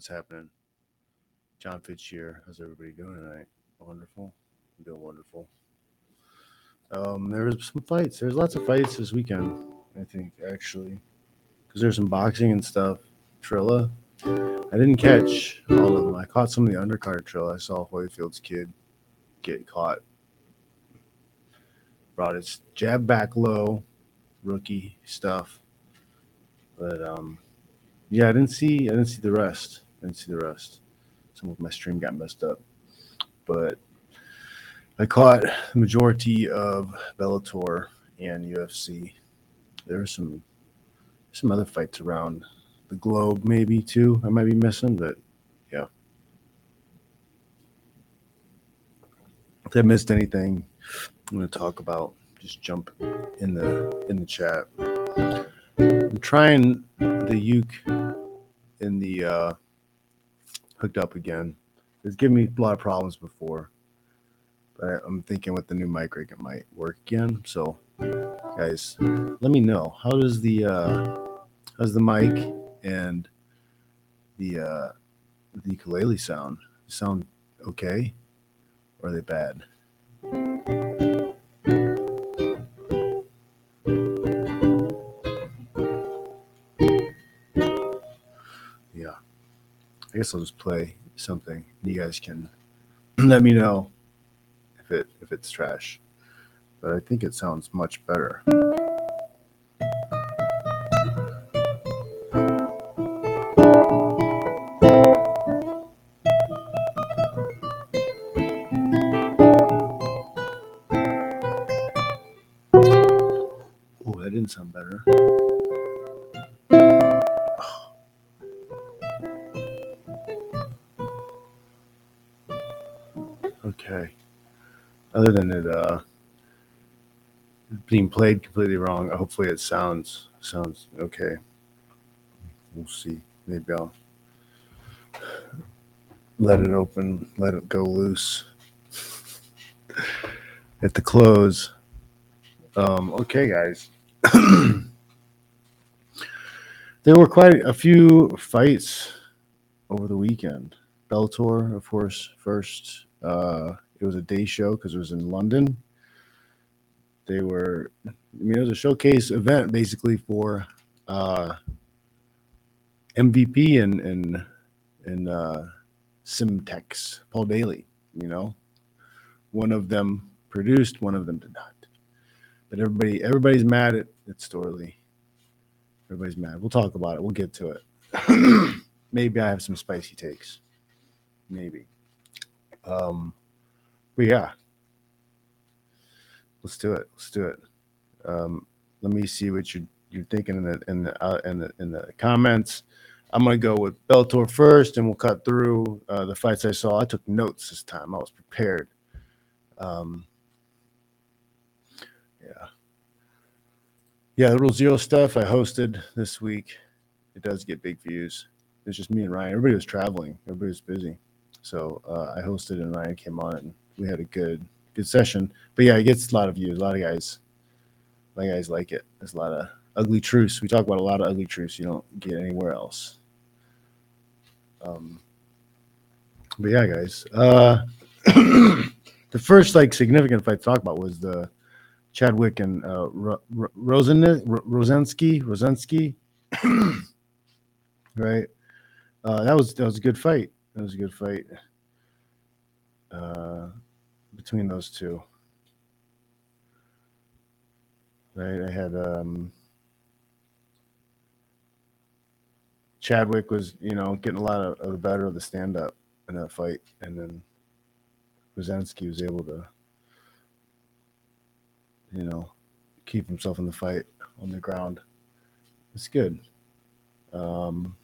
what's happening? Jon Fitch here. How's everybody doing tonight? Wonderful. I'm doing wonderful. Um, there was some fights. There's lots of fights this weekend. I think actually, because there's some boxing and stuff. Trilla. I didn't catch all of them. I caught some of the undercard Trilla. I saw Holyfield's kid get caught. Brought his jab back low, rookie stuff. But um, yeah, I didn't see. I didn't see the rest. Didn't see the rest. Some of my stream got messed up, but I caught the majority of Bellator and UFC. There are some some other fights around the globe, maybe too. I might be missing, but yeah. If I missed anything, I'm going to talk about. Just jump in the in the chat. I'm trying the uke in the uh, hooked up again. It's given me a lot of problems before, but I'm thinking with the new mic rig it might work again. So, guys, let me know how does the uh, how's the mic and the uh, the ukulele sound sound okay, or are they bad? I guess I'll just play something. And you guys can let me know if it if it's trash, but I think it sounds much better. Oh, that didn't sound better. Other than it uh being played completely wrong, hopefully it sounds sounds okay. We'll see. Maybe I'll let it open, let it go loose at the close. Um, okay, guys. there were quite a few fights over the weekend. Bellator, of course, first. Uh, it was a day show because it was in London. They were, I mean, it was a showcase event basically for uh, MVP and and and uh, Semtex, Paul Daley. You know, one of them produced, one of them did not. But everybody, everybody's mad at, at Storley. Everybody's mad. We'll talk about it. We'll get to it. Maybe I have some spicy takes. Maybe. Um, but yeah, let's do it. Let's do it. Um, let me see what you're you're thinking in the in the uh, in the in the comments. I'm gonna go with Bellator first, and we'll cut through uh, the fights I saw. I took notes this time. I was prepared. Um, yeah, yeah. The Rule Zero stuff I hosted this week. It does get big views. It's just me and Ryan. Everybody was traveling. Everybody was busy, so uh, I hosted and Ryan came on and we had a good good session. But yeah, it gets a lot of views. A lot of guys, a lot of guys like it. There's a lot of ugly truths. We talk about a lot of ugly truths you don't get anywhere else. Um, but yeah, guys. Uh, the first like significant fight to talk about was the Chadwick and uh, Ro- Ro- Rosen Ro- Rosensky Rosensky, right? Uh, that was that was a good fight. That was a good fight uh, between those two. Right, I had um, Chadwick was you know getting a lot of, of the better of the stand up in that fight, and then Rosensky was able to you know keep himself in the fight on the ground. It's good. Um,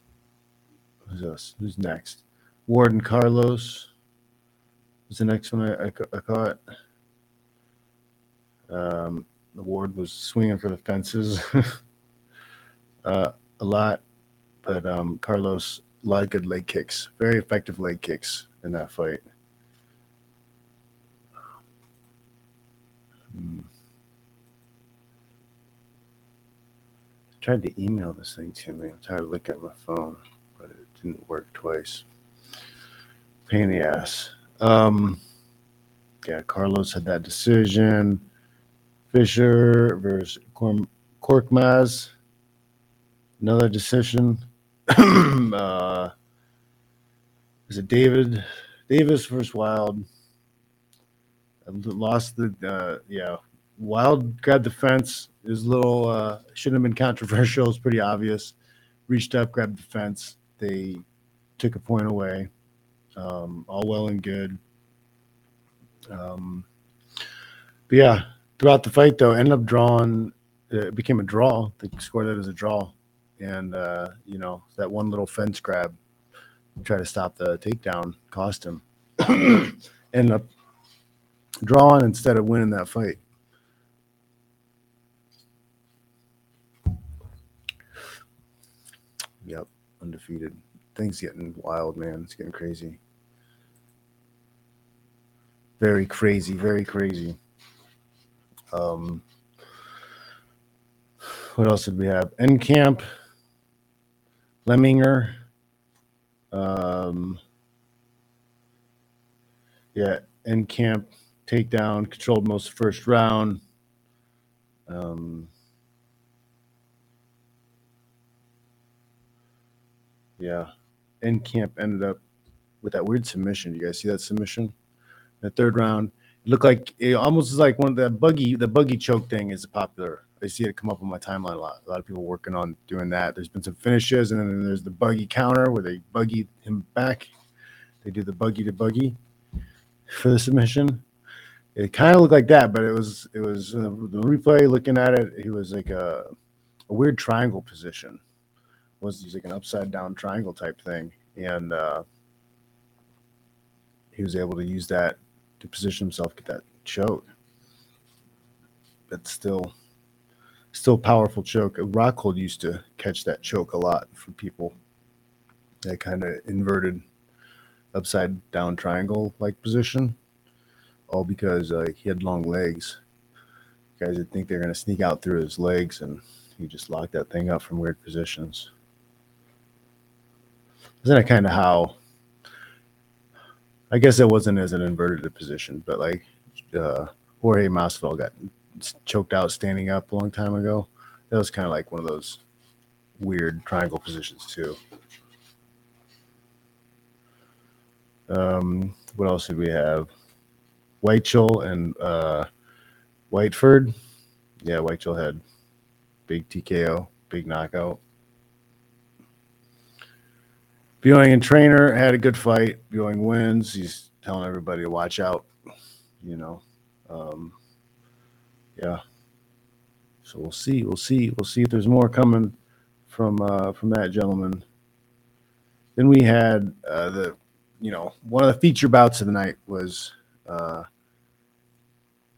who's? Who's next? Warden Carlos was the next one I, I, I caught. Um, the Ward was swinging for the fences uh, a lot, but um, Carlos a lot of good leg kicks, very effective leg kicks in that fight. Hmm. tried to email this thing to me. I'm tired of looking at my phone, but it didn't work twice. Pain in the ass. Um, yeah, Carlos had that decision. Fisher versus Corm-. Another decision. uh, is it David Davis versus Wild? I lost the uh, yeah. Wild grabbed the fence. A little uh, shouldn't have been controversial. It's pretty obvious. Reached up, grabbed the fence. They took a point away. Um, all well and good. Um, but yeah, throughout the fight though, ended up drawing. It became a draw. They scored that as a draw, and uh, you know that one little fence grab, try to stop the takedown, cost him. ended up drawing instead of winning that fight. Yep, undefeated. Things getting wild, man. It's getting crazy. Very crazy, very crazy. Um, what else did we have? Enkamp, Lemminger. Um, yeah, Enkamp takedown, controlled most first round. Um, yeah, Enkamp ended up with that weird submission. Do You guys see that submission? The third round, it looked like it almost is like one of the buggy. The buggy choke thing is popular. I see it come up on my timeline a lot. A lot of people working on doing that. There's been some finishes, and then there's the buggy counter where they buggy him back. They do the buggy to buggy for the submission. It kind of looked like that, but it was it was uh, the replay. Looking at it, he was like a, a weird triangle position. Was he's like an upside down triangle type thing, and uh, he was able to use that to position himself, get that choke. But still, still powerful choke. Rockhold used to catch that choke a lot for people. That kind of inverted, upside down triangle like position, all because uh, he had long legs. Guys would think they're going to sneak out through his legs, and he just locked that thing up from weird positions. Isn't that kind of how I guess it wasn't as an inverted position, but like uh, Jorge Masvidal got choked out standing up a long time ago. That was kind of like one of those weird triangle positions too. Um, what else did we have? Weichel and uh, Whiteford. Yeah, Weichel had big TKO, big knockout. Bueing and Trainer had a good fight. Bueing wins. He's telling everybody to watch out. You know, um, yeah. So we'll see. We'll see. We'll see if there's more coming from uh, from that gentleman. Then we had uh, the, you know, one of the feature bouts of the night was uh,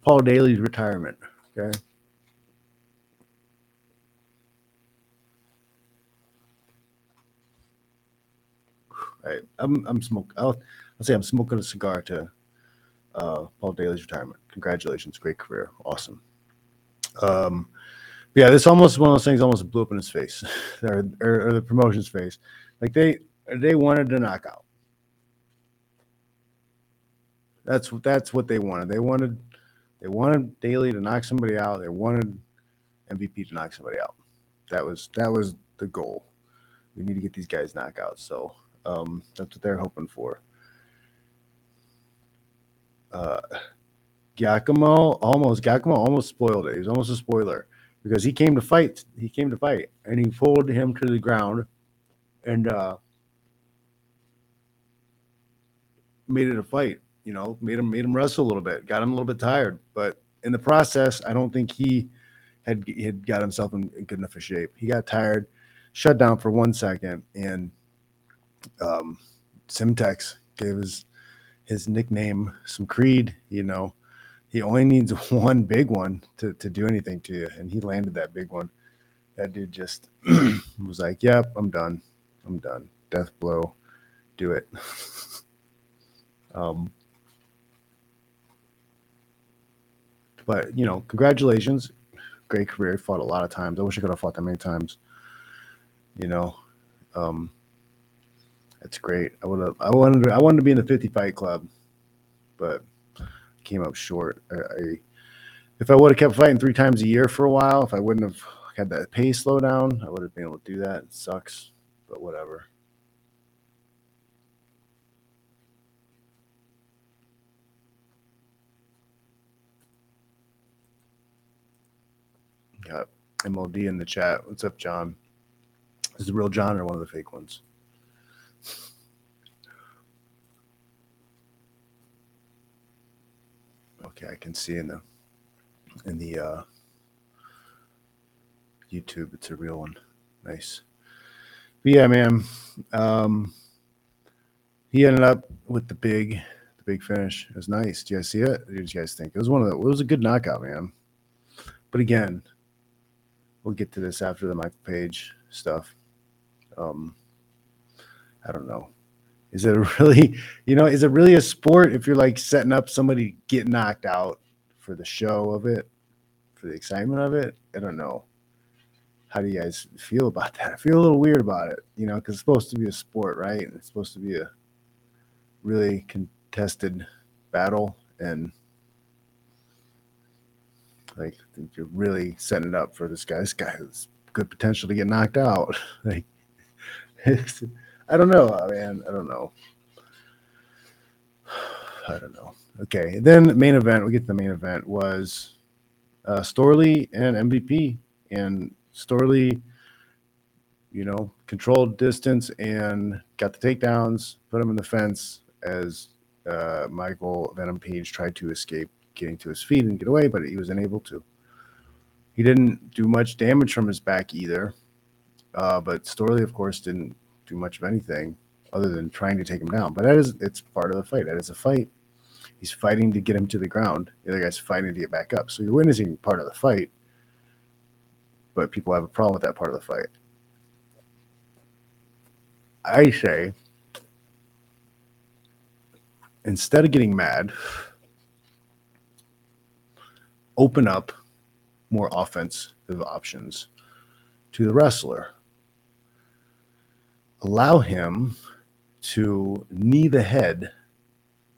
Paul Daley's retirement. Okay. I'm I'm smoking. I'll, I'll say I'm smoking a cigar to uh, Paul Daley's retirement. Congratulations, great career, awesome. Um, yeah, this almost one of those things almost blew up in his face, or, or, or the promotion's face. Like they they wanted to knock out. That's that's what they wanted. They wanted they wanted Daley to knock somebody out. They wanted MVP to knock somebody out. That was that was the goal. We need to get these guys knockouts. So um, that's what they're hoping for. Uh, Giacomo almost Giacomo almost spoiled it. He was almost a spoiler because he came to fight. He came to fight, and he pulled him to the ground, and uh, made it a fight. You know, made him made him wrestle a little bit, got him a little bit tired. But in the process, I don't think he had he had got himself in, in good enough shape. He got tired, shut down for one second, and um, Semtex gave his his nickname some creed. You know, he only needs one big one to to do anything to you, and he landed that big one. That dude just was like, "Yep, I'm done. I'm done. Death blow. Do it." um, but you know, congratulations, great career. Fought a lot of times. I wish I could have fought that many times. You know, um, That's great. I would have. I wanted. To, I wanted to be in the 50 fight club, but came up short. I, I if I would have kept fighting three times a year for a while, if I wouldn't have had that pace slow down, I would have been able to do that. It sucks, but whatever. Got MOD in the chat. What's up, John? Is the real John or one of the fake ones? Okay, I can see in the in the uh, YouTube it's a real one. Nice. But yeah, man. Um, he ended up with the big the big finish. It was nice. Do you guys see it? What did you guys think? It was one of the it was a good knockout, man. But again, we'll get to this after the Michael Page stuff. Um, I don't know. Is it really, you know, is it really a sport if you're like setting up somebody get knocked out for the show of it, for the excitement of it? I don't know. How do you guys feel about that? I feel a little weird about it, you know, because it's supposed to be a sport, right? It's supposed to be a really contested battle, and like you're really setting it up for this guy. This guy has good potential to get knocked out. like, I don't know, man. I don't know. I don't know. Okay, then the main event. We get the main event was uh, Storley and MVP, and Storley, you know, controlled distance and got the takedowns, put him in the fence as uh, Michael Venom Page tried to escape getting to his feet and get away, but he was unable to. He didn't do much damage from his back either. Uh, but Storley, of course, didn't do much of anything other than trying to take him down. But that is it's part of the fight. That is a fight. He's fighting to get him to the ground. The other guy's fighting to get back up. So you're witnessing part of the fight. But people have a problem with that part of the fight. I say instead of getting mad, open up more offensive options to the wrestler. Allow him to knee the head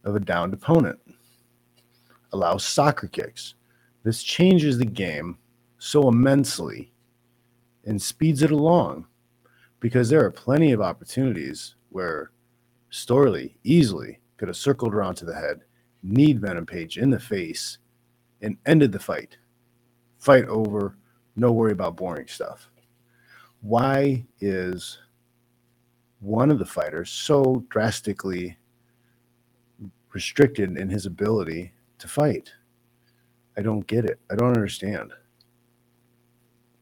of a downed opponent. Allow soccer kicks. This changes the game so immensely and speeds it along because there are plenty of opportunities where Storley easily could have circled around to the head, kneed Venom Page in the face, and ended the fight. Fight over, no worry about boring stuff. Why is one of the fighters so drastically restricted in his ability to fight? I don't get it. I don't understand.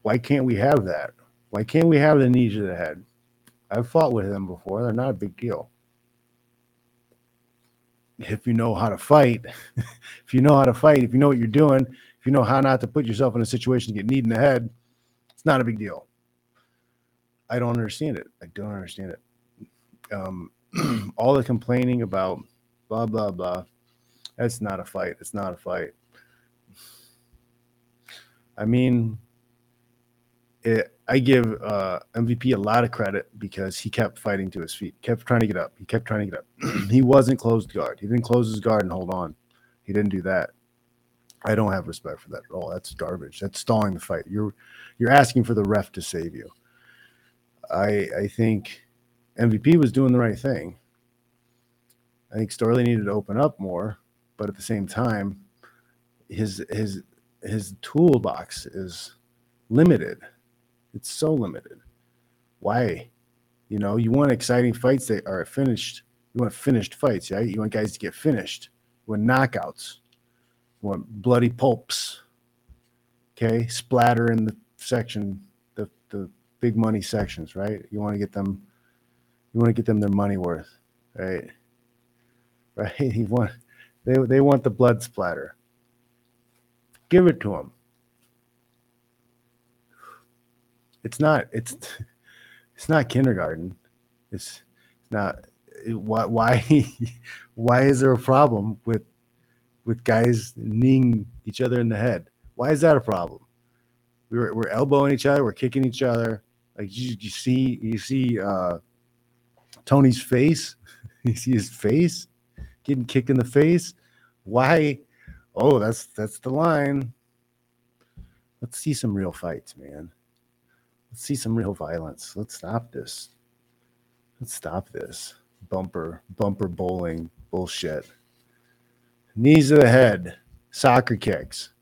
Why can't we have that? Why can't we have the knees to the head? I've fought with them before. They're not a big deal. If you know how to fight, if you know how to fight, if you know what you're doing, if you know how not to put yourself in a situation to get kneed in the head, it's not a big deal. I don't understand it. I don't understand it. Um, all the complaining about blah blah blah. That's not a fight. It's not a fight. I mean, it, I give uh, MVP a lot of credit because he kept fighting to his feet, kept trying to get up. He kept trying to get up. he wasn't closed guard. He didn't close his guard and hold on. He didn't do that. I don't have respect for that at all. That's garbage. That's stalling the fight. You're you're asking for the ref to save you. I I think MVP was doing the right thing. I think Storley needed to open up more, but at the same time, his his his toolbox is limited. It's so limited. Why? You know, you want exciting fights that are finished. You want finished fights, right? You want guys to get finished. You want knockouts. You want bloody pulps. Okay, splatter in the section, the the big money sections, right? You want to get them you want to get them their money worth, right? Right? You want they they want the blood splatter. Give it to them. It's not it's it's not kindergarten. It's not why why why is there a problem with with guys kneeing each other in the head? Why is that a problem? We're we're elbowing each other, we're kicking each other. Like you, you see you see uh Tony's face. You see his face getting kicked in the face. Why? Oh, that's that's the line. Let's see some real fights, man. Let's see some real violence. Let's stop this. Let's stop this bumper bumper bowling bullshit. Knees to the head, soccer kicks.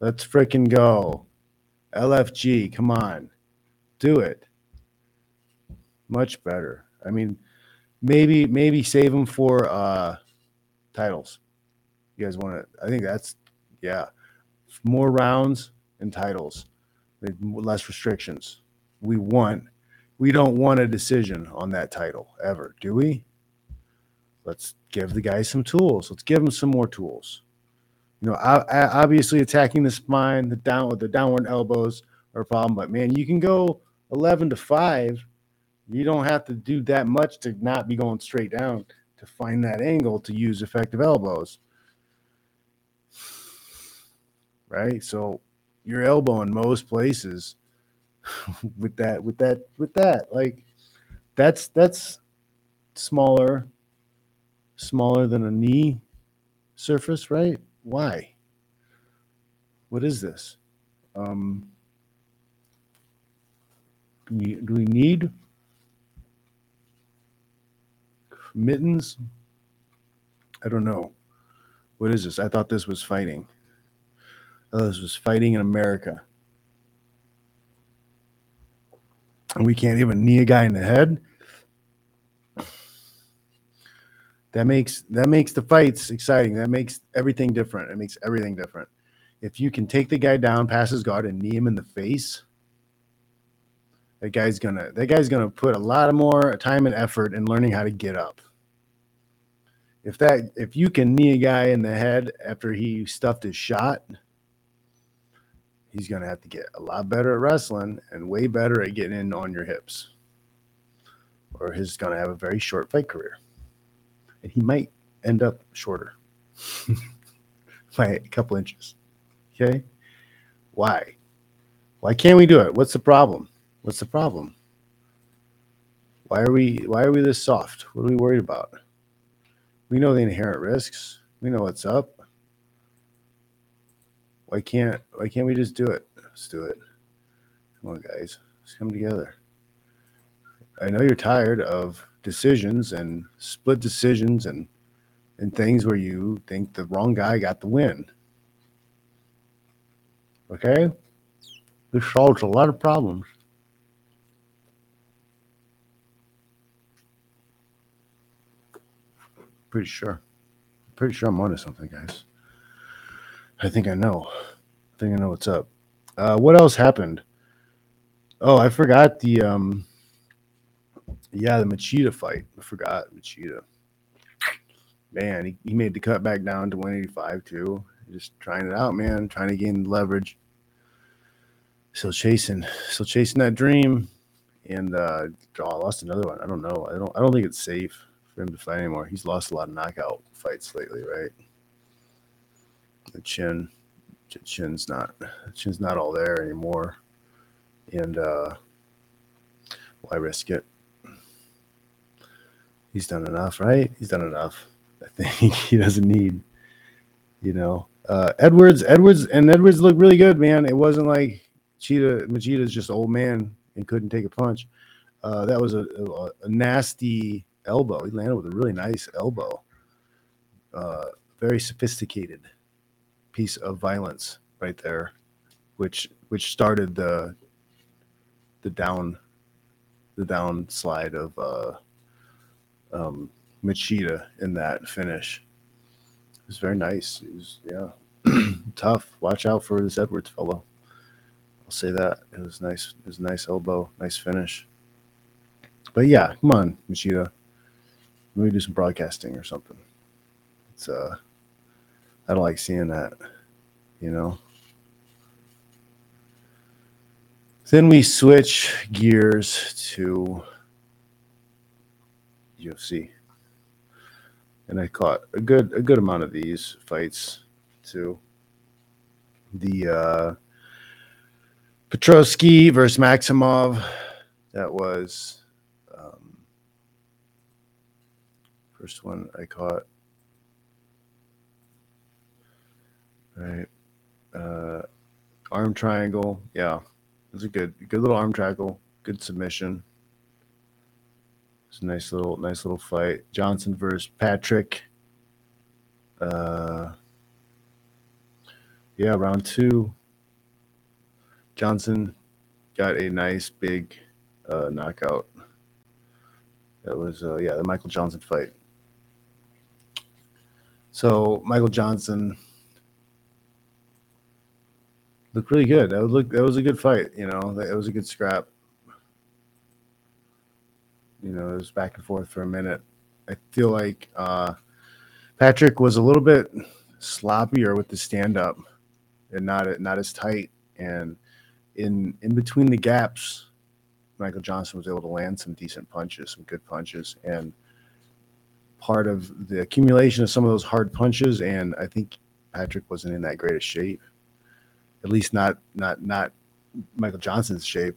Let's freaking go. LFG, come on. Do it. Much better. I mean, maybe maybe save them for uh titles. You guys want to I think that's yeah. More rounds and titles. Less restrictions. We want we don't want a decision on that title ever, do we? Let's give the guys some tools. Let's give them some more tools. You know, obviously attacking the spine, the down the downward elbows are a problem, but man, you can go 11 to 5 you don't have to do that much to not be going straight down to find that angle to use effective elbows. Right? So your elbow in most places with that with that with that like that's that's smaller smaller than a knee surface, right? Why? What is this? Um do we, do we need mittens? I don't know. What is this? I thought this was fighting. Oh, this was fighting in America. And we can't even knee a guy in the head. That makes that makes the fights exciting. That makes everything different. It makes everything different. If you can take the guy down, pass his guard, and knee him in the face, that guy's gonna that guy's gonna put a lot of more time and effort in learning how to get up. If that if you can knee a guy in the head after he stuffed his shot, he's gonna have to get a lot better at wrestling and way better at getting in on your hips. Or he's gonna have a very short fight career. And he might end up shorter by a couple inches. Okay? Why? Why can't we do it? What's the problem? What's the problem? Why are we why are we this soft? What are we worried about? We know the inherent risks. We know what's up. Why can't why can't we just do it? Let's do it. Come on, guys. Let's come together. I know you're tired of decisions and split decisions and and things where you think the wrong guy got the win. Okay? This solves a lot of problems. Pretty sure. Pretty sure I'm onto something, guys. I think I know. I think I know what's up. Uh, what else happened? Oh, I forgot the um yeah, the Machida fight. I forgot Machida. Man, he, he made the cut back down to 185 too. Just trying it out, man. Trying to gain leverage. Still chasing, still chasing that dream. And uh oh, I lost another one. I don't know. I don't I don't think it's safe for him to fight anymore. He's lost a lot of knockout fights lately, right? The chin, the chin's not, the chin's not all there anymore, and uh, why risk it? He's done enough, right? He's done enough. I think he doesn't need, you know, uh, Edwards, Edwards, and Edwards looked really good, man. It wasn't like Cheetah, Machida's just old man and couldn't take a punch. Uh, that was a, a, a nasty elbow. He landed with a really nice elbow. Uh, very sophisticated piece of violence right there, which which started the the down the down slide of uh, um, Machida in that finish. It was very nice. It was yeah tough. Watch out for this Edwards fellow. I'll say that it was nice. It was a nice elbow, nice finish. But yeah, come on, Machida maybe do some broadcasting or something. It's uh, I don't like seeing that, you know. Then we switch gears to UFC, and I caught a good a good amount of these fights too. The uh, Petroski versus Maximov, that was First one I caught. Right. Uh, arm triangle. Yeah. It's a good, good little arm triangle. Good submission. It's a nice little, nice little fight. Johnson versus Patrick. Uh, yeah, round two. Johnson got a nice big uh, knockout. That was uh, yeah the Michael Johnson fight. So Michael Johnson looked really good. That look that was a good fight. You know, that was a good scrap. You know, it was back and forth for a minute. I feel like uh, Patrick was a little bit sloppier with the stand up and not not as tight. And in in between the gaps, Michael Johnson was able to land some decent punches, some good punches, and part of the accumulation of some of those hard punches. And I think Patrick wasn't in that great shape, at least not not not Michael Johnson's shape.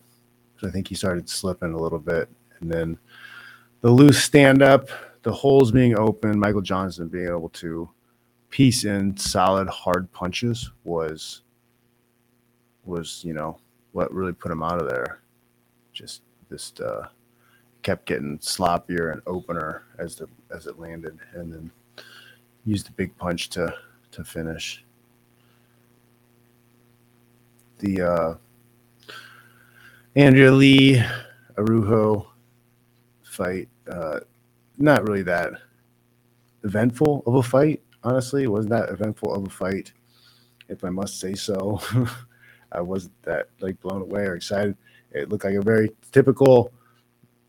So I think he started slipping a little bit, and then the loose stand up, the holes being open, Michael Johnson being able to piece in solid hard punches was was you know what really put him out of there. Just just uh, kept getting sloppier and opener as the as it landed, and then used a big punch to to finish. The uh, Andrea Lee Araujo fight, uh, not really that eventful of a fight honestly, it wasn't that eventful of a fight, if I must say so. I wasn't that like blown away or excited. It looked like a very typical,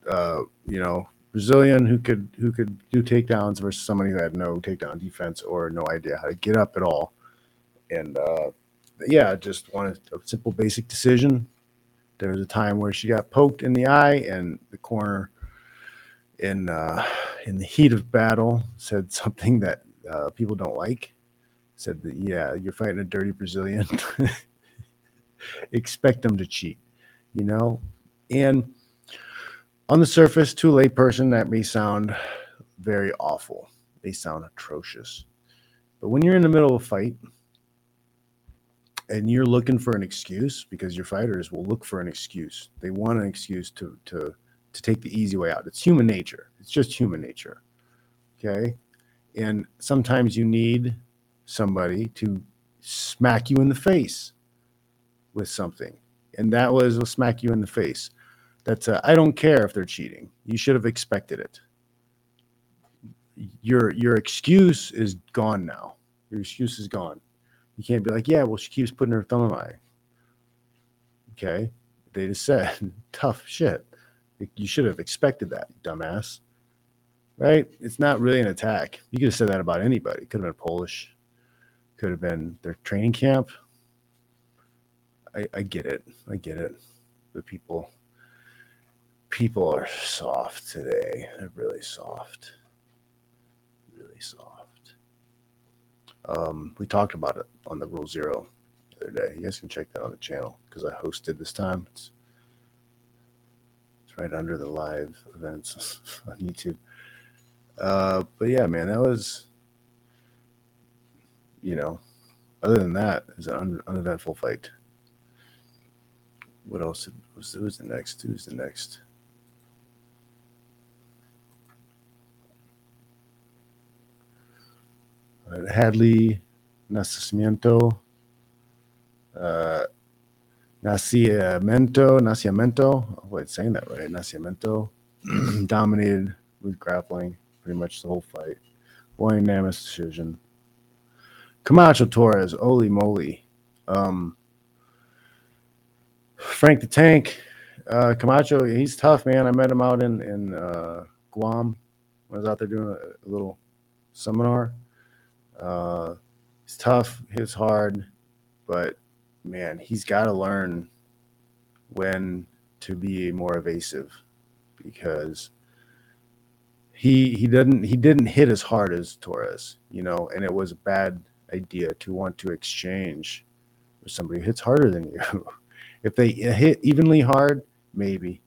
uh, you know, Brazilian who could who could do takedowns versus somebody who had no takedown defense or no idea how to get up at all. And uh, yeah, just wanted a simple, basic decision. There was a time where she got poked in the eye, and the corner in uh, in the heat of battle said something that uh, people don't like. Said that yeah, you're fighting a dirty Brazilian. Expect them to cheat, you know. And on the surface, to a lay person, that may sound very awful. They sound atrocious. But when you're in the middle of a fight and you're looking for an excuse, because your fighters will look for an excuse. They want an excuse to to to take the easy way out. It's human nature. It's just human nature. Okay. And sometimes you need somebody to smack you in the face with something. And that was a smack you in the face. That's I don't care if they're cheating. You should have expected it. Your your excuse is gone now. Your excuse is gone. You can't be like, yeah, well, she keeps putting her thumb in my eye. Okay. They just said tough shit. You should have expected that, dumbass right? It's not really an attack. You could have said that about anybody. Could have been Polish. Could have been their training camp. I, I get it. I get it. The people people are soft today. They're really soft. Really soft. Um, we talked about it on the Rule Zero the other day. You guys can check that on the channel because I hosted this time. It's, it's right under the live events on YouTube. Uh, but yeah, man, that was, you know, other than that, it was an un- uneventful fight. What else was who's the next? Who's the next? Hadley Nacimiento, uh, Nacimiento, Nacimiento. Oh, wait, saying that right? Nacimiento dominated with grappling pretty much the whole fight. Boy, unanimous decision. Camacho Torres, holy moly. Um, Frank the Tank, uh, Camacho, he's tough, man. I met him out in in uh, Guam. When I was out there doing a, a little seminar. Uh, he's tough, hits hard, but man, he's got to learn when to be more evasive because he he didn't he didn't hit as hard as Torres, you know, and it was a bad idea to want to exchange with somebody who hits harder than you. if they hit evenly hard, maybe,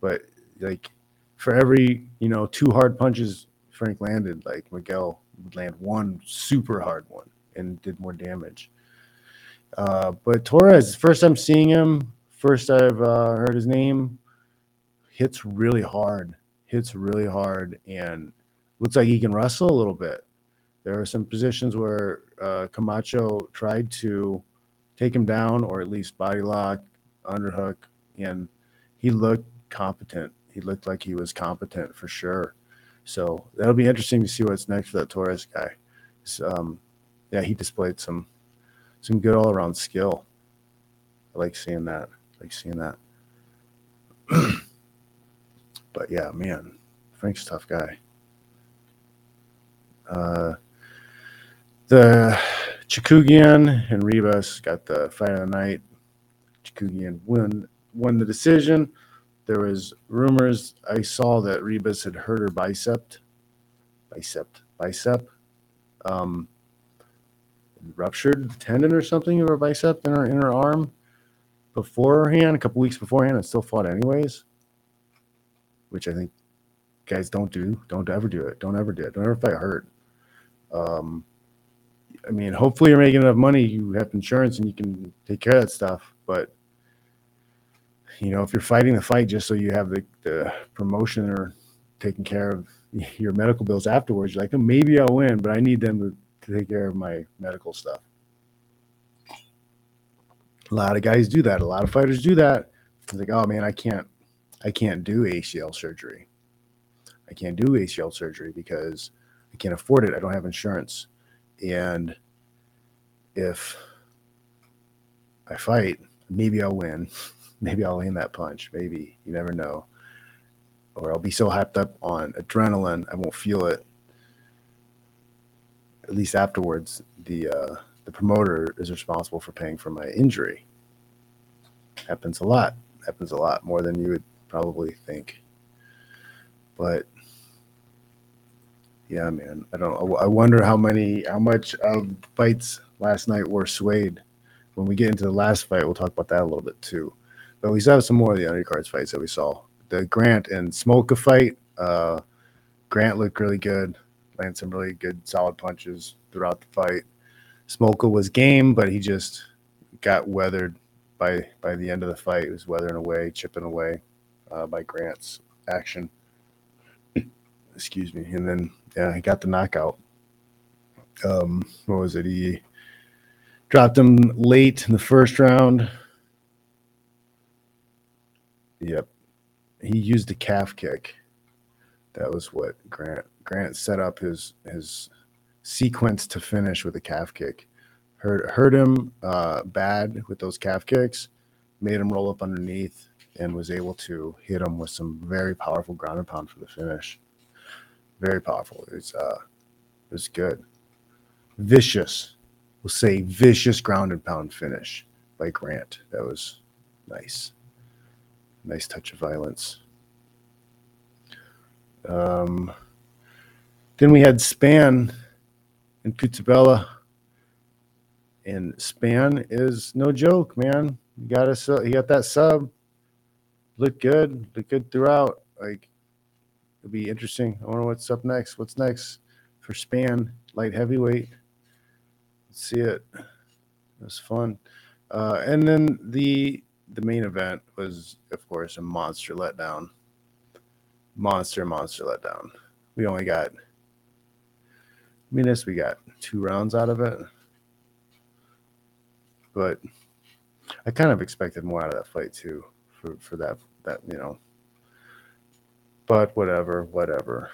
but like for every you know two hard punches Frank landed, like Miguel would land one super hard one and did more damage. Uh, but Torres, first time seeing him, first I've uh, heard his name, hits really hard, hits really hard, and looks like he can wrestle a little bit. There are some positions where uh, Camacho tried to take him down or at least body lock, underhook, and he looked competent. He looked like he was competent for sure. So that'll be interesting to see what's next for that Torres guy. So, um, yeah, he displayed some some good all around skill. I like seeing that. I like seeing that. but yeah, man, Frank's a tough guy. Uh, the Chookagian and Ribas got the fight of the night. Chookagian won won the decision. There was rumors I saw that Ribas had hurt her bicep, bicep, bicep, um, ruptured tendon or something of her bicep in her in her arm beforehand, a couple weeks beforehand, and still fought anyways. Which I think guys don't do. Don't ever do it. Don't ever do it. Don't ever fight hurt. Um, I mean, hopefully you're making enough money, you have insurance, and you can take care of that stuff. But you know, if you're fighting the fight just so you have the, the promotion or taking care of your medical bills afterwards, you're like, oh, maybe I'll win, but I need them to, to take care of my medical stuff. A lot of guys do that. A lot of fighters do that. It's like, oh man, I can't, I can't do ACL surgery. I can't do ACL surgery because I can't afford it. I don't have insurance. And if I fight, maybe I'll win. Maybe I'll land that punch. Maybe. You never know. Or I'll be so hyped up on adrenaline, I won't feel it. At least afterwards, the uh, the promoter is responsible for paying for my injury. Happens a lot. Happens a lot more than you would probably think. But yeah, man. I don't. I wonder how many, how much of fights last night were swayed. When we get into the last fight, we'll talk about that a little bit too. But we still have some more of the undercards fights that we saw. The Grant and Smolka fight. Uh, Grant looked really good, landed some really good, solid punches throughout the fight. Smolka was game, but he just got weathered by by the end of the fight. He was weathering away, chipping away uh, by Grant's action. Excuse me. And then yeah, he got the knockout. Um, what was it? He dropped him late in the first round. Yep. He used a calf kick. That was what Grant Grant set up his his sequence to finish with a calf kick. Hurt hurt him uh, bad with those calf kicks, made him roll up underneath, and was able to hit him with some very powerful ground and pound for the finish very powerful. It's uh, it was good, vicious. We'll say vicious ground and pound finish by Grant. That was nice, nice touch of violence. Um, then we had Spann and Cutelaba. And Spann is no joke, man. He got us. He got that sub. Looked good. Looked good throughout. Like It'll be interesting. I wonder what's up next. What's next for Spann light heavyweight? Let's see it. It was fun. Uh, and then the the main event was, of course, a monster letdown. Monster, monster letdown. We only got. I mean, this we got two rounds out of it, but I kind of expected more out of that fight too. For for that that you know but whatever, whatever.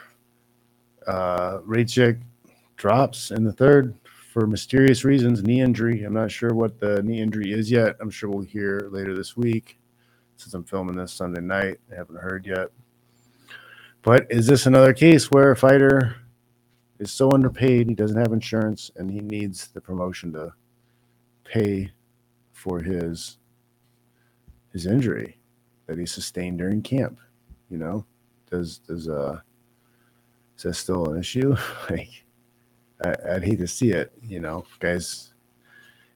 Uh, Rakic drops in the third for mysterious reasons, knee injury. I'm not sure what the knee injury is yet. I'm sure we'll hear later this week since I'm filming this Sunday night. I haven't heard yet. But is this another case where a fighter is so underpaid, he doesn't have insurance, and he needs the promotion to pay for his his injury that he sustained during camp, you know? does does uh is that still an issue? like I, would hate to see it, you know, guys.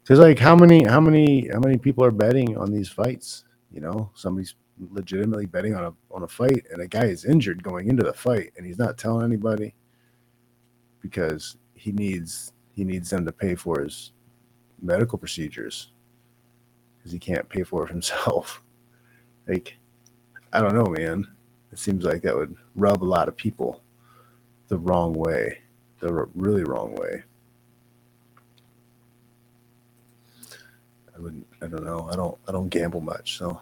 Because like how many how many how many people are betting on these fights? You know, somebody's legitimately betting on a on a fight, and a guy is injured going into the fight, and he's not telling anybody. because he needs he needs them to pay for his medical procedures because he can't pay for it himself. Like, I don't know, man. It seems like that would rub a lot of people the wrong way, the really wrong way. I wouldn't. I don't know. I don't. I don't gamble much, so.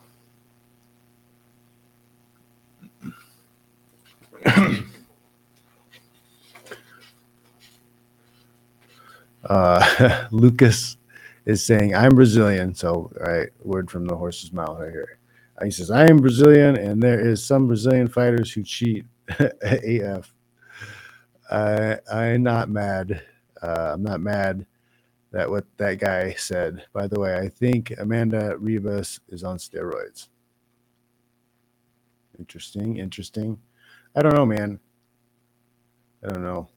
uh, Lucas is saying, "I'm Brazilian." So, right, word from the horse's mouth right here. He says, "I am Brazilian, and there is some Brazilian fighters who cheat." AF. I I'm not mad. Uh, I'm not mad that what that guy said. By the way, I think Amanda Ribas is on steroids. Interesting, interesting. I don't know, man. I don't know.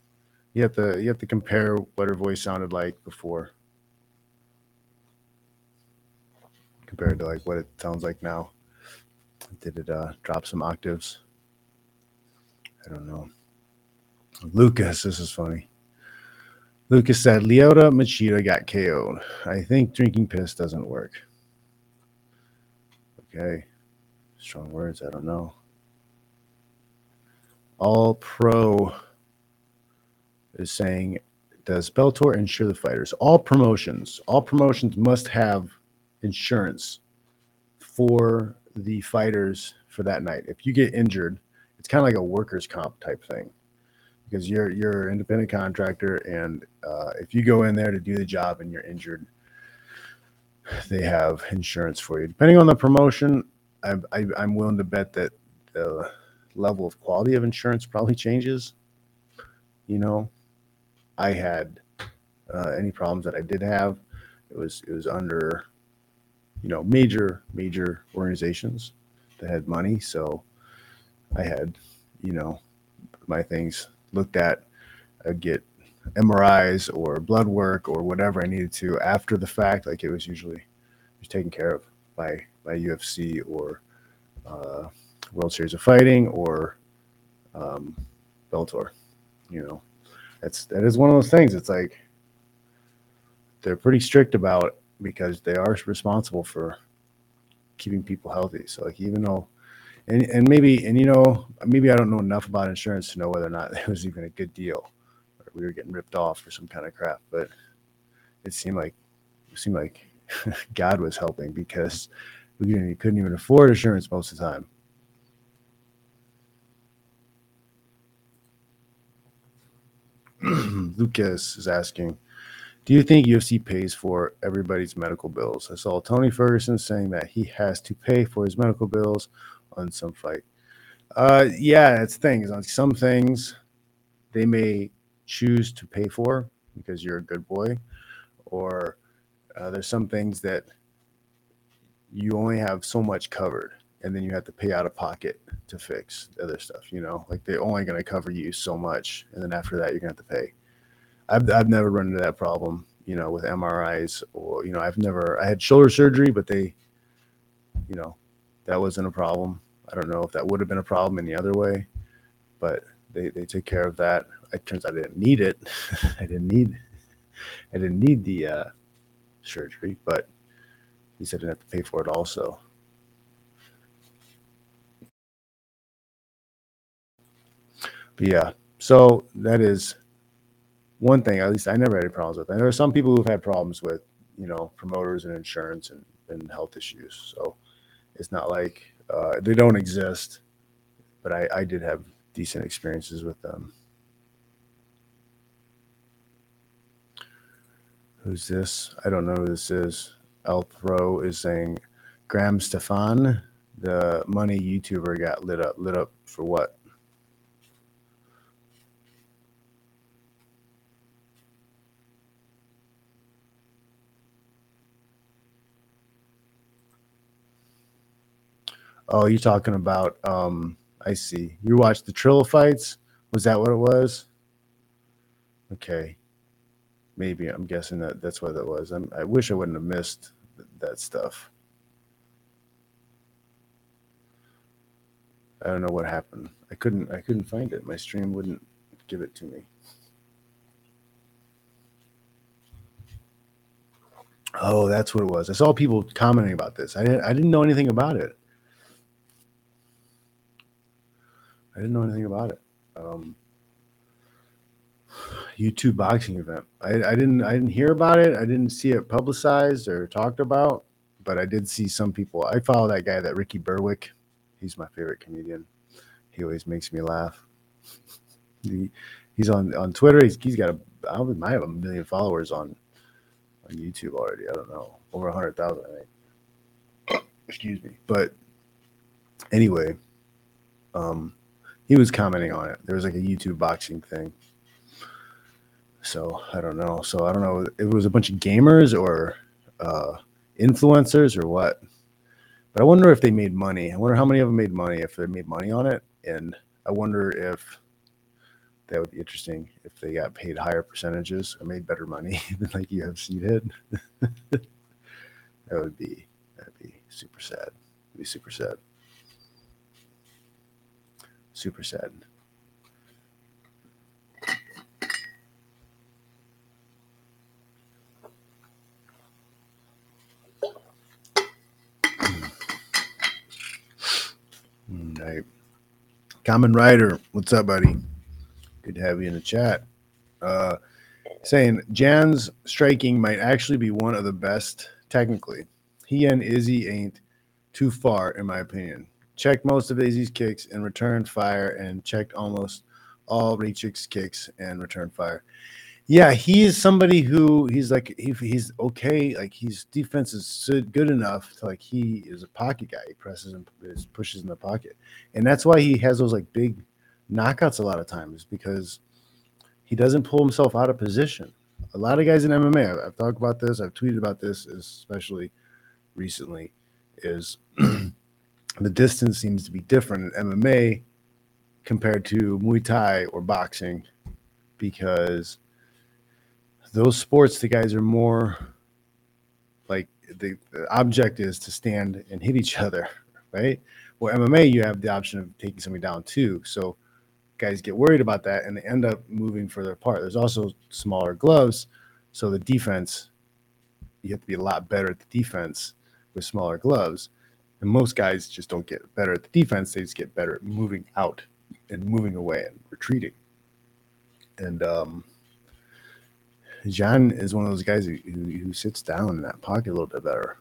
You have to you have to compare what her voice sounded like before compared to like what it sounds like now. Did it uh, drop some octaves? I don't know. Lucas, this is funny. Lucas said Lyoto Machida got KO'd. I think drinking piss doesn't work. Okay. Strong words. I don't know. All Pro is saying, does Bellator insure the fighters? All promotions, all promotions must have insurance for the fighters for that night. If you get injured, it's kind of like a workers' comp type thing because you're you're an independent contractor, and uh, if you go in there to do the job and you're injured, they have insurance for you. Depending on the promotion, I, I, I'm willing to bet that the level of quality of insurance probably changes. You know, I had uh, any problems that I did have, it was it was under, you know, major major organizations that had money, so I had, you know, my things looked at, I'd get MRIs or blood work or whatever I needed to after the fact. Like it was usually was taken care of by by UFC or uh, World Series of Fighting or um, Bellator. You know, that's that is one of those things. It's like they're pretty strict about because they are responsible for keeping people healthy. So like even though and and maybe and you know maybe I don't know enough about insurance to know whether or not it was even a good deal or we were getting ripped off for some kind of crap. But it seemed like it seemed like God was helping because we couldn't, couldn't even afford insurance most of the time. Lucas is asking, do you think UFC pays for everybody's medical bills? I saw Tony Ferguson saying that he has to pay for his medical bills on some fight. Uh, yeah, it's things on some things they may choose to pay for because you're a good boy, or uh, there's some things that you only have so much covered, and then you have to pay out of pocket to fix other stuff. You know, like they're only going to cover you so much, and then after that, you're going to have to pay. I've I've never run into that problem. You know, with MRIs or you know, I've never I had shoulder surgery, but they, you know, that wasn't a problem. I don't know if that would have been a problem any other way, but they, they took care of that. It turns out I didn't need it. I didn't need I didn't need the uh, surgery, but he said I didn't have to pay for it also. But yeah, so that is one thing. At least I never had any problems with. There are some people who've had problems with, you know, promoters and insurance and, and health issues. So it's not like uh, they don't exist, but I, I did have decent experiences with them. Who's this? I don't know who this is. Elthro is saying Graham Stephan, the money YouTuber, got lit up. Lit up for what? Oh, you're talking about. Um, I see. You watched the Trill fights. Was that what it was? Okay, maybe I'm guessing that that's what it was. I'm, i wish I wouldn't have missed th- that stuff. I don't know what happened. I couldn't. I couldn't find it. My stream wouldn't give it to me. Oh, that's what it was. I saw people commenting about this. I didn't. I didn't know anything about it. I didn't know anything about it. Um, YouTube boxing event. I, I didn't I didn't hear about it. I didn't see it publicized or talked about, but I did see some people. I follow that guy, that Ricky Berwick. He's my favorite comedian. He always makes me laugh. He, he's on on Twitter. He's, he's got a I might have a million followers on on YouTube already. I don't know, over a hundred thousand. I think. Excuse me, but anyway, um, he was commenting on it. There was like a YouTube boxing thing. So I don't know. So I don't know it was a bunch of gamers or uh, influencers or what. But I wonder if they made money. I wonder how many of them made money if they made money on it, and I wonder if that would be interesting if they got paid higher percentages or made better money than like UFC did. that would be that'd be super sad. It'd be super sad. Super sad. All right. Common Rider, what's up, buddy? Good to have you in the chat. Uh, saying Jan's striking might actually be one of the best technically. He and Izzy ain't too far, in my opinion. Checked most of Izzy's kicks and returned fire, and checked almost all Rakic's kicks and returned fire. Yeah, he is somebody who he's like he, he's okay. Like his defense is good enough to like he is a pocket guy. He presses and pushes in the pocket, and that's why he has those like big knockouts a lot of times because he doesn't pull himself out of position. A lot of guys in MMA, I've, I've talked about this, I've tweeted about this, especially recently, is the distance seems to be different in MMA compared to Muay Thai or boxing because those sports, the guys are more like the, the object is to stand and hit each other, right? Well, MMA, you have the option of taking somebody down too. So guys get worried about that and they end up moving further apart. There's also smaller gloves, so the defense you have to be a lot better at the defense with smaller gloves. And most guys just don't get better at the defense; they just get better at moving out and moving away and retreating. And um, John is one of those guys who, who sits down in that pocket a little bit better,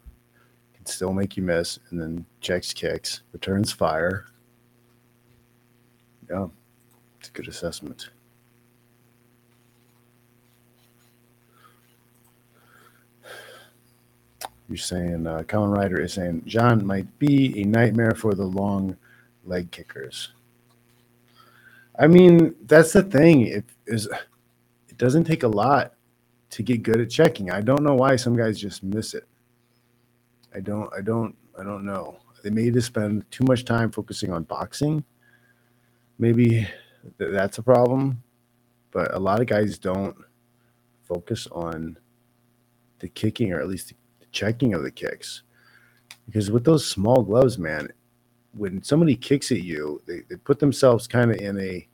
can still make you miss, and then checks kicks, returns fire. Yeah. It's a good assessment. You're saying, uh, Common Rider is saying, John might be a nightmare for the long leg kickers. I mean, that's the thing. It is it doesn't take a lot to get good at checking. I don't know why some guys just miss it. I don't I don't I don't know. They may just spend too much time focusing on boxing. Maybe that's a problem. But a lot of guys don't focus on the kicking or at least the checking of the kicks. Because with those small gloves, man, when somebody kicks at you, they, they put themselves kind of in a,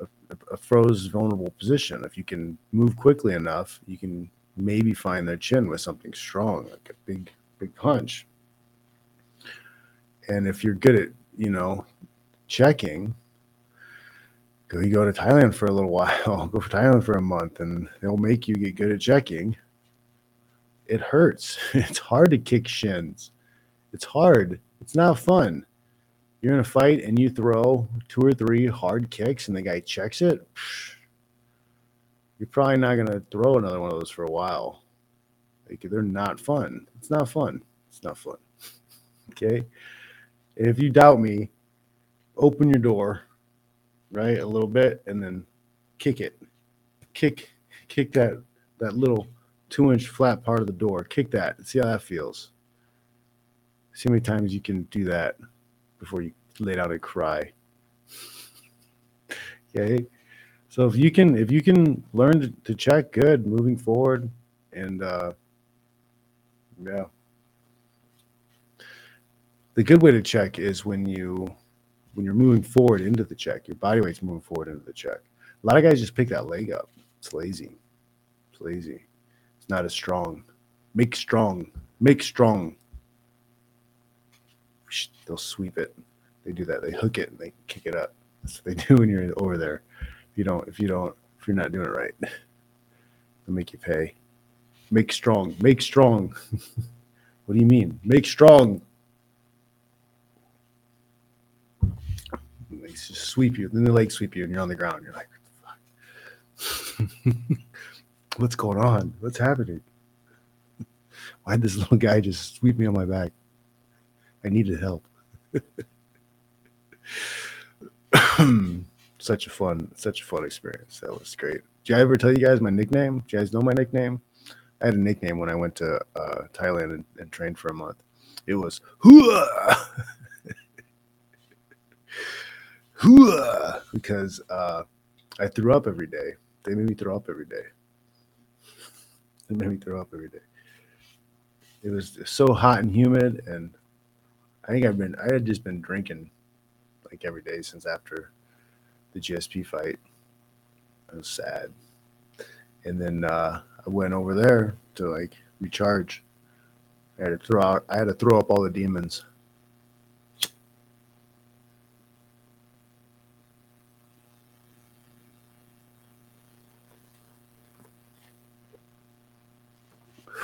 a, a froze vulnerable position. If you can move quickly enough, you can maybe find their chin with something strong, like a big, big punch. And if you're good at, you know, checking, go you go to Thailand for a little while, go for Thailand for a month, and they'll make you get good at checking. It hurts. It's hard to kick shins. It's hard. It's not fun. You're in a fight and you throw two or three hard kicks and the guy checks it. You're probably not going to throw another one of those for a while. Like they're not fun. It's not fun. It's not fun. okay. If you doubt me, open your door right? A little bit, and then kick it. Kick, kick that that little two inch flat part of the door. Kick that. See how that feels. See how many times you can do that before you lay down and cry. okay. So if you can if you can learn to, to check good moving forward and uh yeah. The good way to check is when you when you're moving forward into the check, your body weight's moving forward into the check. A lot of guys just pick that leg up. It's lazy. It's lazy. It's not as strong. Make strong. Make strong. They'll sweep it. They do that. They hook it and they kick it up. That's what they do when you're over there. If you don't, if you don't, if you're not doing it right, they'll make you pay. Make strong. Make strong. what do you mean? Make strong. They just sweep you. Then they leg sweep you, and you're on the ground. You're like, what's going on? What's happening? Why'd this little guy just sweep me on my back? I needed help. such a fun, such a fun experience. That was great. Did I ever tell you guys my nickname? Do you guys know my nickname? I had a nickname when I went to uh, Thailand and, and, trained for a month. It was Hua, Hua, because uh, I threw up every day. They made me throw up every day. They made me throw up every day. It was so hot and humid, and I think I've been I had just been drinking like every day since after the GSP fight. It was sad. And then uh, I went over there to like recharge. I had to throw out I had to throw up all the demons.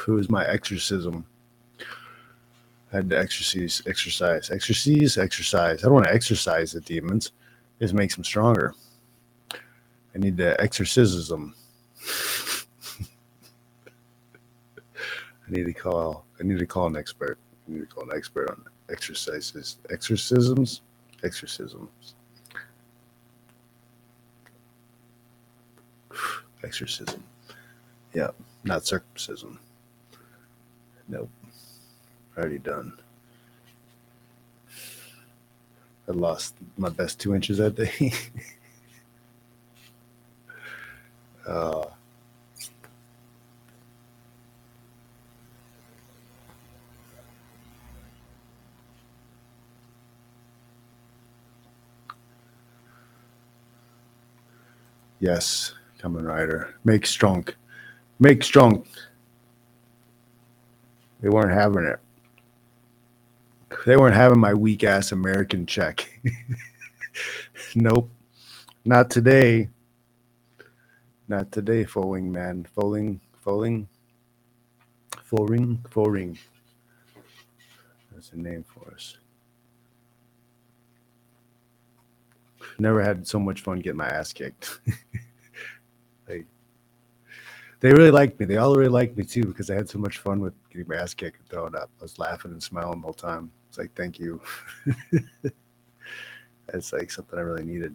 It was my exorcism. I had to exercise, exercise, exercise, exercise. I don't want to exercise the demons. Just makes them stronger. I need to exorcise them. I need to call. I need to call an expert. I need to call an expert on exercises, exorcisms, exorcisms, exorcism. Yeah, not circumcision. Nope already done. I lost my best two inches that day. uh, yes, Kamen Rider. Make strong. Make strong. They weren't having it. They weren't having my weak ass American check. nope. Not today. Not today, Foling man. Foling, Foling, Foring, Foring. That's a name for us. Never had so much fun getting my ass kicked. they really liked me. They all really liked me too because I had so much fun with getting my ass kicked and throwing up. I was laughing and smiling the whole time. It's like, thank you. It's like something I really needed.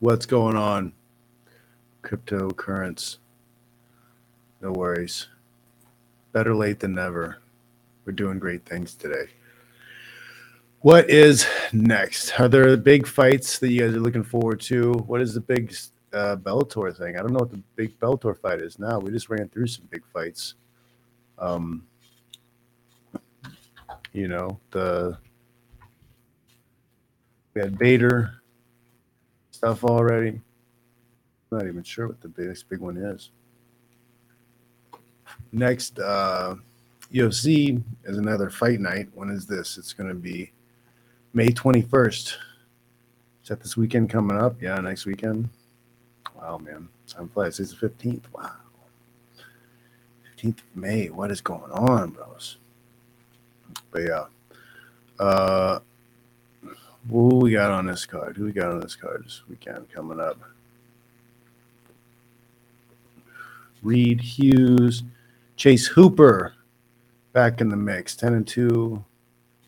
What's going on? Cryptocurrency. No worries. Better late than never. We're doing great things today. What is next? Are there big fights that you guys are looking forward to? What is the big uh, Bellator thing? I don't know what the big Bellator fight is now. We just ran through some big fights. Um, you know, the we had Bader stuff already. I'm not even sure what the biggest big one is. Next, uh, UFC is another fight night. When is this? It's going to be May 21st. Is that this weekend coming up? Yeah, next weekend. Wow, man. Time flies. It's the 15th. Wow. 15th of May. What is going on, bros? But yeah. Uh, who we got on this card? Who we got on this card this weekend coming up? Reed Hughes, Chase Hooper back in the mix. 10 and 2.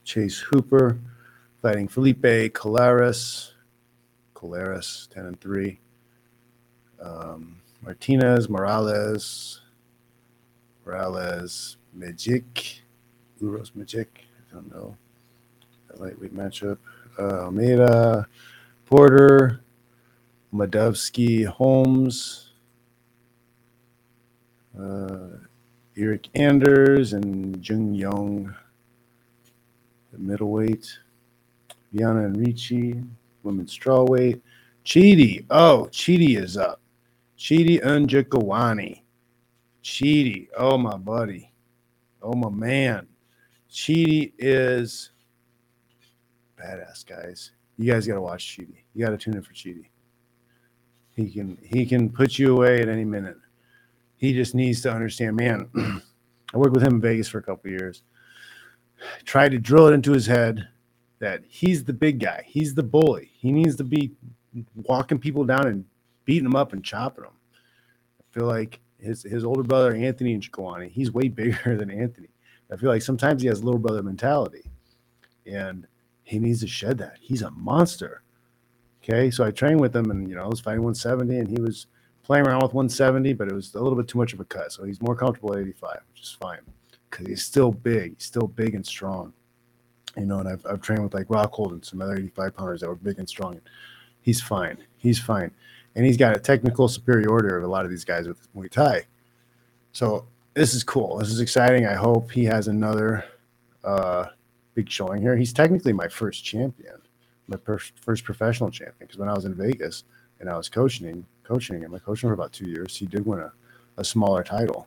Chase Hooper fighting Felipe Colares. Colares, 10 and 3. Um, Martinez, Morales, Morales, Magic, Uros Magic. I don't know. That lightweight matchup. Uh, Almeida, Porter, Madovsky, Holmes, uh, Eryk Anders, and Jun Yong, the middleweight. Viana and Ricci, women's strawweight. Chidi. Oh, Chidi is up. Chidi Njokuani. Chidi, oh my buddy. Oh my man. Chidi is badass, guys. You guys gotta watch Chidi. You gotta tune in for Chidi. He can he can put you away at any minute. He just needs to understand, man. I worked with him in Vegas for a couple years. Tried to drill it into his head that he's the big guy. He's the bully. He needs to be walking people down and beating them up and chopping them. I feel like his his older brother Anthony Njokuani, he's way bigger than Anthony. I feel like sometimes he has little brother mentality, and he needs to shed that. He's a monster. Okay, so I trained with him, and you know I was fighting 170, and he was playing around with 170, but it was a little bit too much of a cut. So he's more comfortable at 85, which is fine because he's still big. He's still big and strong. You know, and I've, I've trained with like Rockhold and some other 85 pounders that were big and strong. He's fine. He's fine. And he's got a technical superiority of a lot of these guys with Muay Thai. So this is cool. This is exciting. I hope he has another uh, big showing here. He's technically my first champion, my first, first professional champion. Because when I was in Vegas and I was coaching, coaching him, I coached him for about two years. He did win a, a smaller title.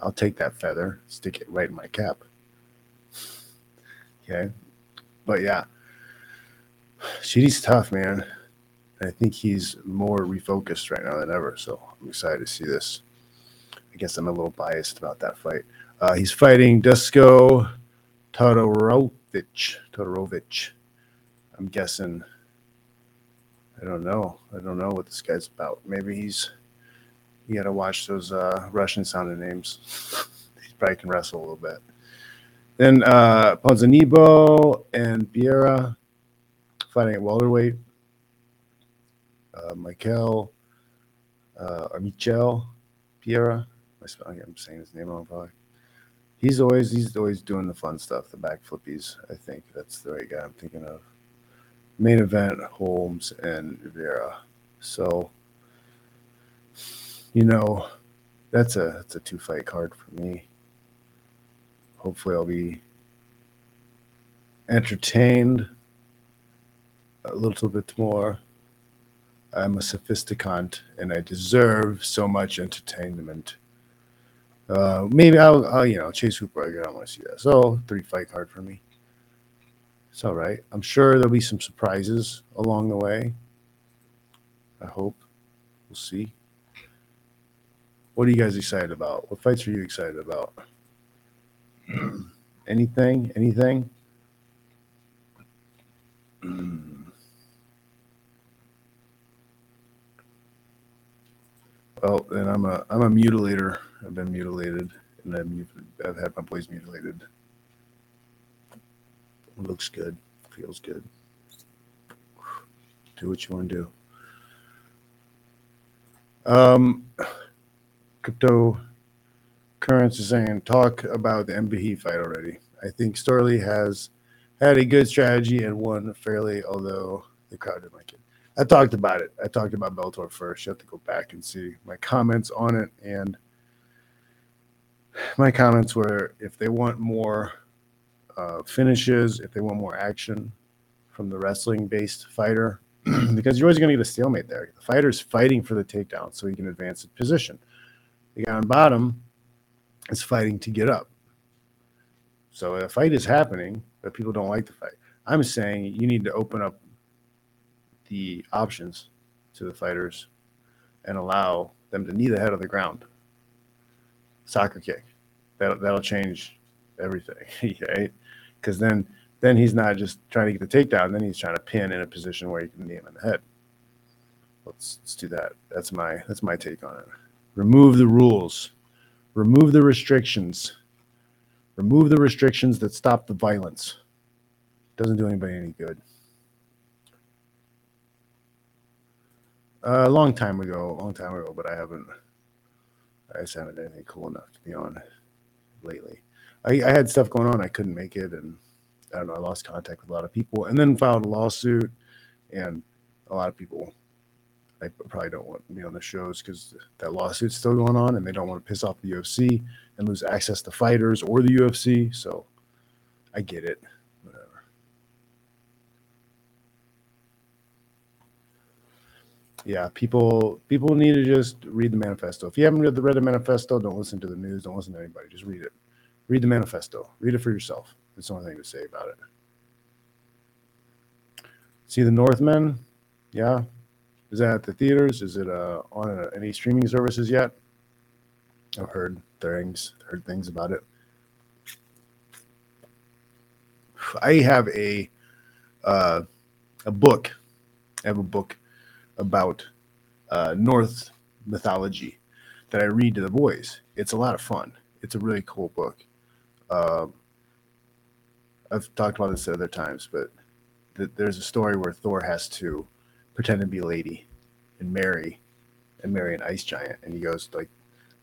I'll take that feather, stick it right in my cap. Okay. But yeah, Chidi's tough, man. I think he's more refocused right now than ever. So I'm excited to see this. I guess I'm a little biased about that fight. Uh, he's fighting Dusko Todorovic. Todorovic. I'm guessing. I don't know. I don't know what this guy's about. Maybe he's. You got to watch those uh, Russian sounding names. he probably can wrestle a little bit. Then uh, and Biera fighting at welterweight. Uh, Michael uh, or Michel Piera. I'm saying his name wrong, probably. He's always he's always doing the fun stuff, the back flippies. I think that's the right guy I'm thinking of. Main event Holmes and Vera. So, you know, that's a that's a two fight card for me. Hopefully, I'll be entertained a little bit more. I'm a sophisticant and I deserve so much entertainment. Uh, maybe I'll, I'll, you know, Chase Hooper. I don't want to see that. So three fight card for me. It's all right. I'm sure there'll be some surprises along the way. I hope. We'll see. What are you guys excited about? What fights are you excited about? Anything? Anything? Well, then I'm a I'm a mutilator. I've been mutilated, and I've, I've had my boys mutilated. Looks good, feels good. Do what you want to do. Um, crypto currency saying talk about the MVP fight already. I think Storley has had a good strategy and won fairly, although the crowd didn't like it. I talked about it. I talked about Bellator first. You have to go back and see my comments on it. And my comments were if they want more uh, finishes, if they want more action from the wrestling based fighter, because you're always going to get a stalemate there. The fighter's fighting for the takedown so he can advance his position. The guy on bottom is fighting to get up. So a fight is happening, but people don't like the fight. I'm saying you need to open up the options to the fighters and allow them to knee the head of the ground. Soccer kick. That that'll change everything, right? Because then then he's not just trying to get the takedown, then he's trying to pin in a position where you can knee him in the head. Let's let's do that. That's my that's my take on it. Remove the rules. Remove the restrictions. Remove the restrictions that stop the violence. Doesn't do anybody any good. a long time ago, a long time ago, but I haven't. I just haven't anything cool enough to be on lately. I, I had stuff going on, I couldn't make it, and I don't know. I lost contact with a lot of people, and then filed a lawsuit, and a lot of people. I probably don't want be on the shows because that lawsuit's still going on, and they don't want to piss off the UFC and lose access to fighters or the UFC. So, I get it. Whatever. Yeah, people people need to just read the manifesto. If you haven't read the read the manifesto, don't listen to the news. Don't listen to anybody. Just read it. Read the manifesto. Read it for yourself. That's the only thing to say about it. See the Northman? Yeah. Is that at the theaters? Is it uh, on uh, any streaming services yet? I've heard things heard things about it. I have a uh, a book. I have a book about uh, mythology that I read to the boys. It's a lot of fun. It's a really cool book. Uh, I've talked about this at other times, but th- there's a story where Thor has to pretend to be a lady and marry and marry an ice giant, and he goes like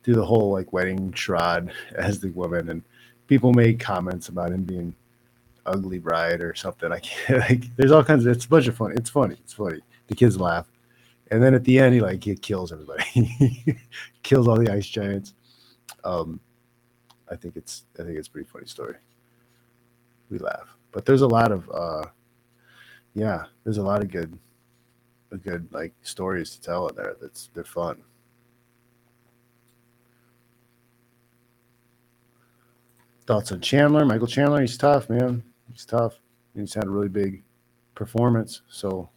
do the whole like wedding shroud as the woman, and people make comments about him being ugly bride or something. I can't like. There's all kinds of. It's a bunch of fun. It's funny. It's funny. The kids laugh, and then at the end, he like he kills everybody. kills all the ice giants. Um, I think it's I think it's a pretty funny story. We laugh, but there's a lot of uh, yeah, there's a lot of good, good like stories to tell in there. That's they're fun. Thoughts on Chandler? Michael Chandler, he's tough, man. He's tough. He's had a really big performance. So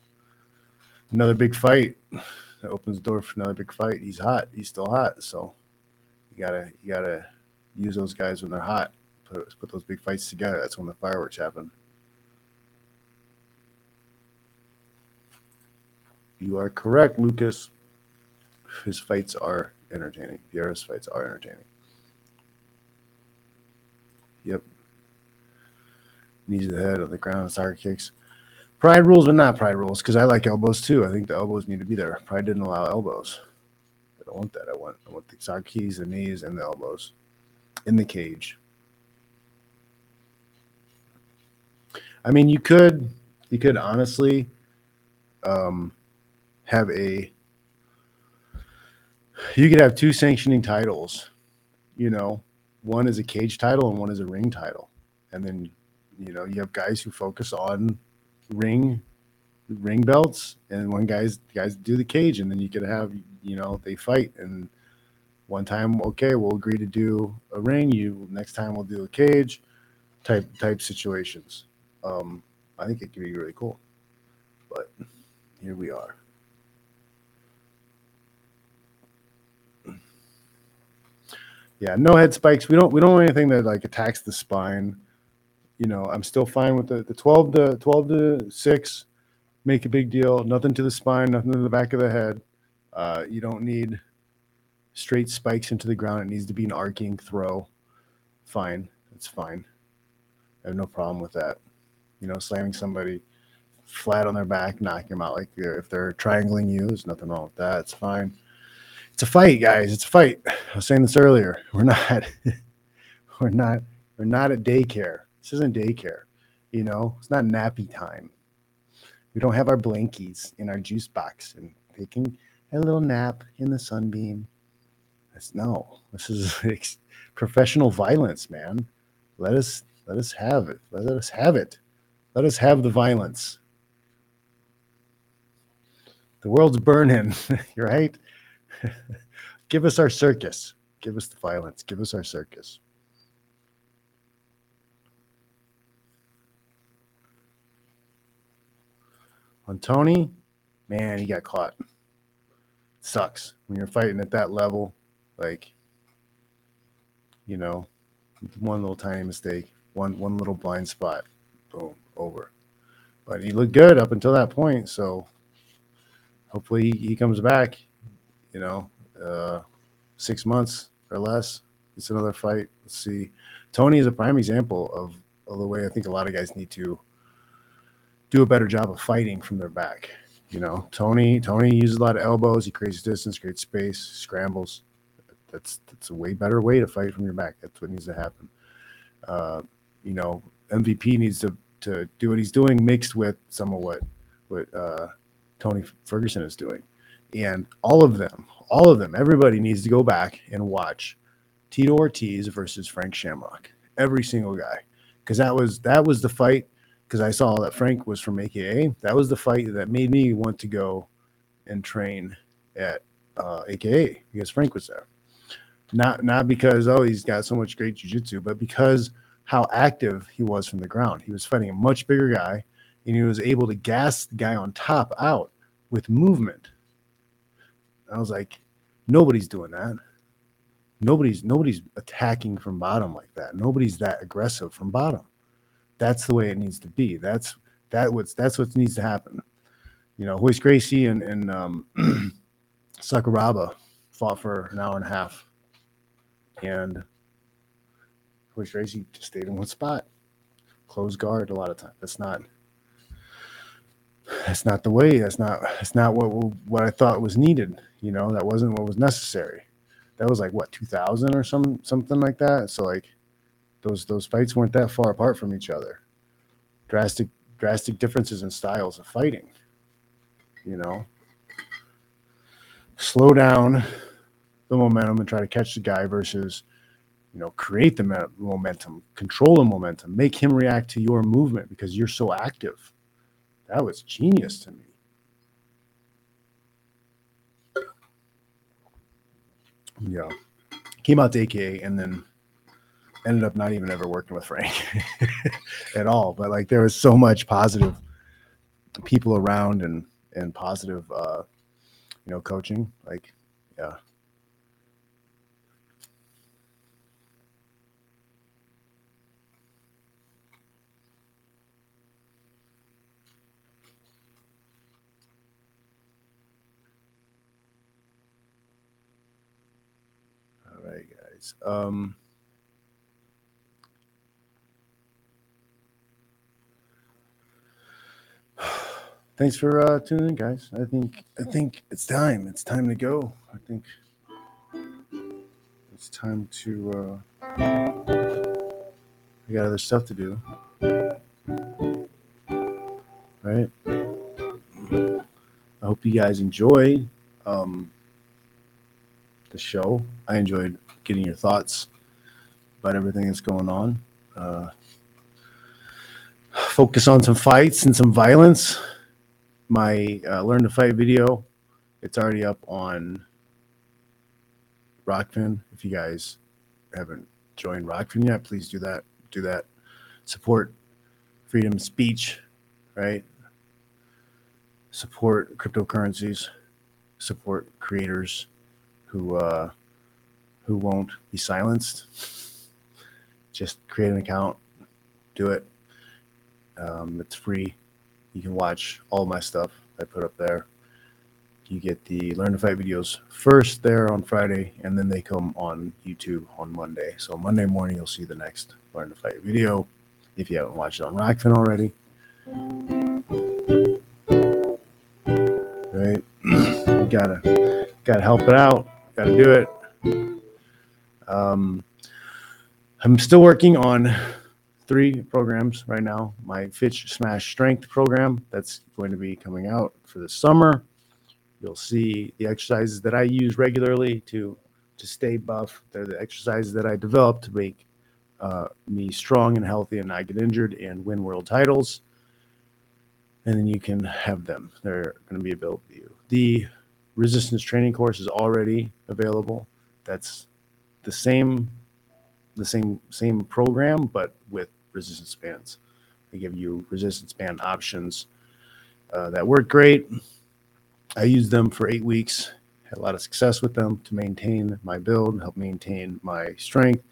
another big fight that opens the door for another big fight. He's hot. He's still hot. So you gotta you gotta use those guys when they're hot. Put, put those big fights together. That's when the fireworks happen. You are correct, Lucas. His fights are entertaining. Pierre's fights are entertaining. Yep. Knees to the head on the ground, soccer kicks. Pride rules, but not pride rules, because I like elbows too. I think the elbows need to be there. Pride didn't allow elbows. I don't want that. I want I want the soccer keys, the knees, and the elbows in the cage. I mean, you could you could honestly um, have a you could have two sanctioning titles, you know, one is a cage title and one is a ring title. And then, you know, you have guys who focus on ring ring belts and one guys guys do the cage and then you could have, you know, they fight and one time, okay, we'll agree to do a ring, you next time we'll do a cage type type situations. Um, I think it could be really cool. But here we are. Yeah, no head spikes. We don't we don't want anything that like attacks the spine. You know, I'm still fine with the, the 12 to 12 to 6. Make a big deal. Nothing to the spine, nothing to the back of the head. Uh, you don't need straight spikes into the ground. It needs to be an arcing throw. Fine. It's fine. I have no problem with that. You know, slamming somebody flat on their back, knocking them out like if they're triangling you, there's nothing wrong with that. It's fine it's a fight, guys. It's a fight. I was saying this earlier. We're not, we're not, we're not at daycare. This isn't daycare. You know, it's not nappy time. We don't have our blankies in our juice box and taking a little nap in the sunbeam. That's no. This is professional violence, man. Let us let us have it. Let us have it. Let us have the violence. The world's burning, right? Give us our circus. Give us the violence. Give us our circus. On Tony, man, he got caught. sucks when you're fighting at that level. Like, you know, one little tiny mistake, one one little blind spot, boom, over. But he looked good up until that point. So hopefully he comes back you know, uh, six months or less. It's another fight. Let's see. Tony is a prime example of, of the way I think a lot of guys need to do a better job of fighting from their back. You know, Tony Tony uses a lot of elbows. He creates distance, creates space, scrambles. That's that's a way better way to fight from your back. That's what needs to happen. Uh, you know, MVP needs to to do what he's doing mixed with some of what what uh, Tony Ferguson is doing. And all of them, all of them, everybody needs to go back and watch Tito Ortiz versus Frank Shamrock. Every single guy. Because that was that was the fight. Because I saw that Frank was from AKA. That was the fight that made me want to go and train at uh, AKA because Frank was there. Not not because oh he's got so much great jujitsu, but because how active he was from the ground. He was fighting a much bigger guy, and he was able to gas the guy on top out with movement. I was like, nobody's doing that. Nobody's nobody's attacking from bottom like that. Nobody's that aggressive from bottom. That's the way it needs to be. That's that what's that's what needs to happen. You know, Royce Gracie and and um, Sakuraba fought for an hour and a half, and Royce Gracie just stayed in one spot, closed guard a lot of time. That's not that's not the way. That's not that's not what what I thought was needed. You know, that wasn't what was necessary. That was like what 2000 or some something like that. So like those those fights weren't that far apart from each other. Drastic drastic differences in styles of fighting. You know, slow down the momentum and try to catch the guy versus you know create the momentum control the momentum make him react to your movement because you're so active that was genius to me. Yeah. Came out to aka and then ended up not even ever working with frank at all. But like there was so much positive people around and and positive uh you know coaching. Like yeah guys. Um, thanks for uh, tuning in, guys. I think I think it's time. It's time to go. I think it's time to. Uh, we got other stuff to do, right? I hope you guys enjoy um, the show. I enjoyed getting your thoughts about everything that's going on. Uh, focus on some fights and some violence. My uh, Learn to Fight video, it's already up on Rokfin. If you guys haven't joined Rokfin yet, please do that. Do that. Support freedom of speech, right? Support cryptocurrencies. Support creators who uh, who won't be silenced. Just create an account, do it. Um, it's free. You can watch all my stuff I put up there. You get the Learn to Fight videos first there on Friday, and then they come on YouTube on Monday. So Monday morning, you'll see the next Learn to Fight video if you haven't watched it on Rokfin already. Right? gotta gotta help it out. Gotta do it. Um, I'm still working on three programs right now. My Fitch Smash Strength program that's going to be coming out for the summer. You'll see the exercises that I use regularly to to stay buff. They're the exercises that I developed to make uh, me strong and healthy and not get injured and win world titles. And then you can have them. They're going to be available to you. The resistance training course is already available. That's the same the same same program, but with resistance bands. They give you resistance band options uh, that work great. I used them for eight weeks. Had a lot of success with them to maintain my build, and help maintain my strength,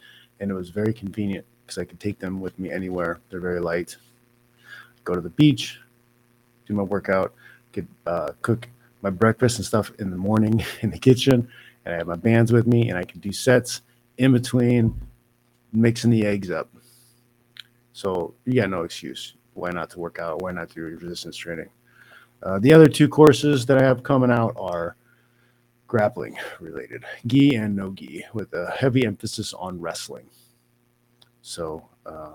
and it was very convenient because I could take them with me anywhere. They're very light. Go to the beach, do my workout, could uh, cook my breakfast and stuff in the morning in the kitchen, and I have my bands with me, and I can do sets in between mixing the eggs up. So you got no excuse. Why not to work out? Why not do resistance training? Uh, the other two courses that I have coming out are grappling related, gi and no gi, with a heavy emphasis on wrestling. So uh,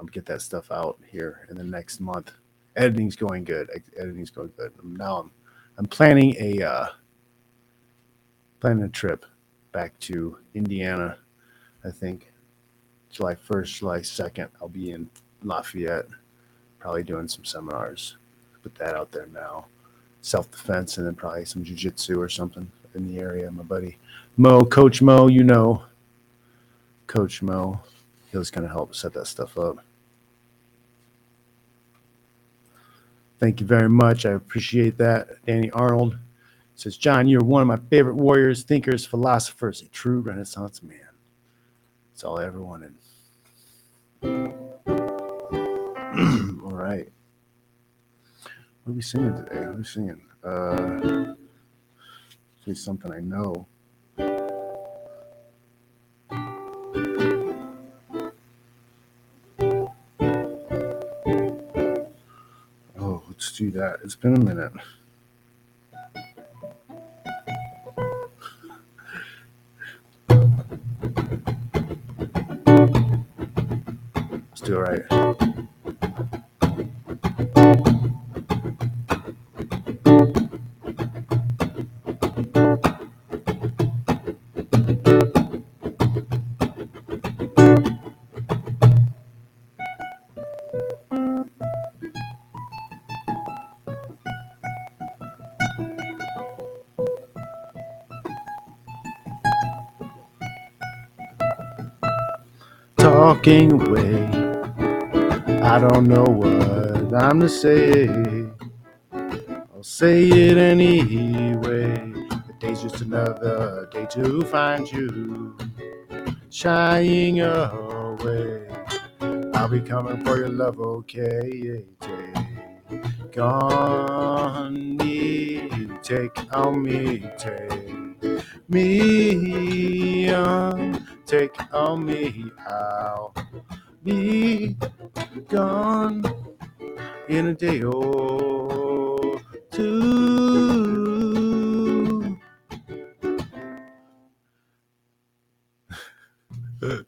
I'll get that stuff out here in the next month. Editing's going good. Editing's going good. Now I'm I'm planning a uh, planning a trip back to Indiana. I think July 1st, July 2nd, I'll be in Lafayette, probably doing some seminars. Put that out there now. self defense, and then probably some jujitsu or something in the area. My buddy Mo, Coach Mo, you know, Coach Mo, he was going to help set that stuff up. Thank you very much. I appreciate that. Danny Arnold says, Jon, you're one of my favorite warriors, thinkers, philosophers, a true Renaissance man. That's all I ever wanted. all right. What are we singing today? What are we singing? Uh, say something I know. Do that. It's been a minute. Let's do it right. Talking away. I don't know what I'm to say. I'll say it anyway. The day's just another day to find you shying away. I'll be coming for your love, okay? Take me, take on me, take me on, take on me. I'll be gone in a day or two.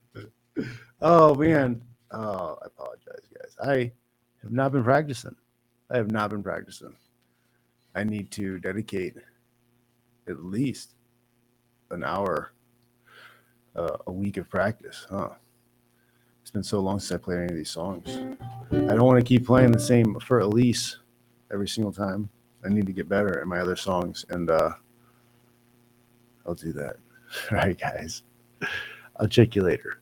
oh man. Oh, I apologize, guys. I have not been practicing. I have not been practicing. I need to dedicate at least an hour uh, a week of practice, huh? It's been so long since I played any of these songs. I don't want to keep playing the same for Elise every single time. I need to get better at my other songs, and uh, I'll do that. All right, guys. I'll check you later.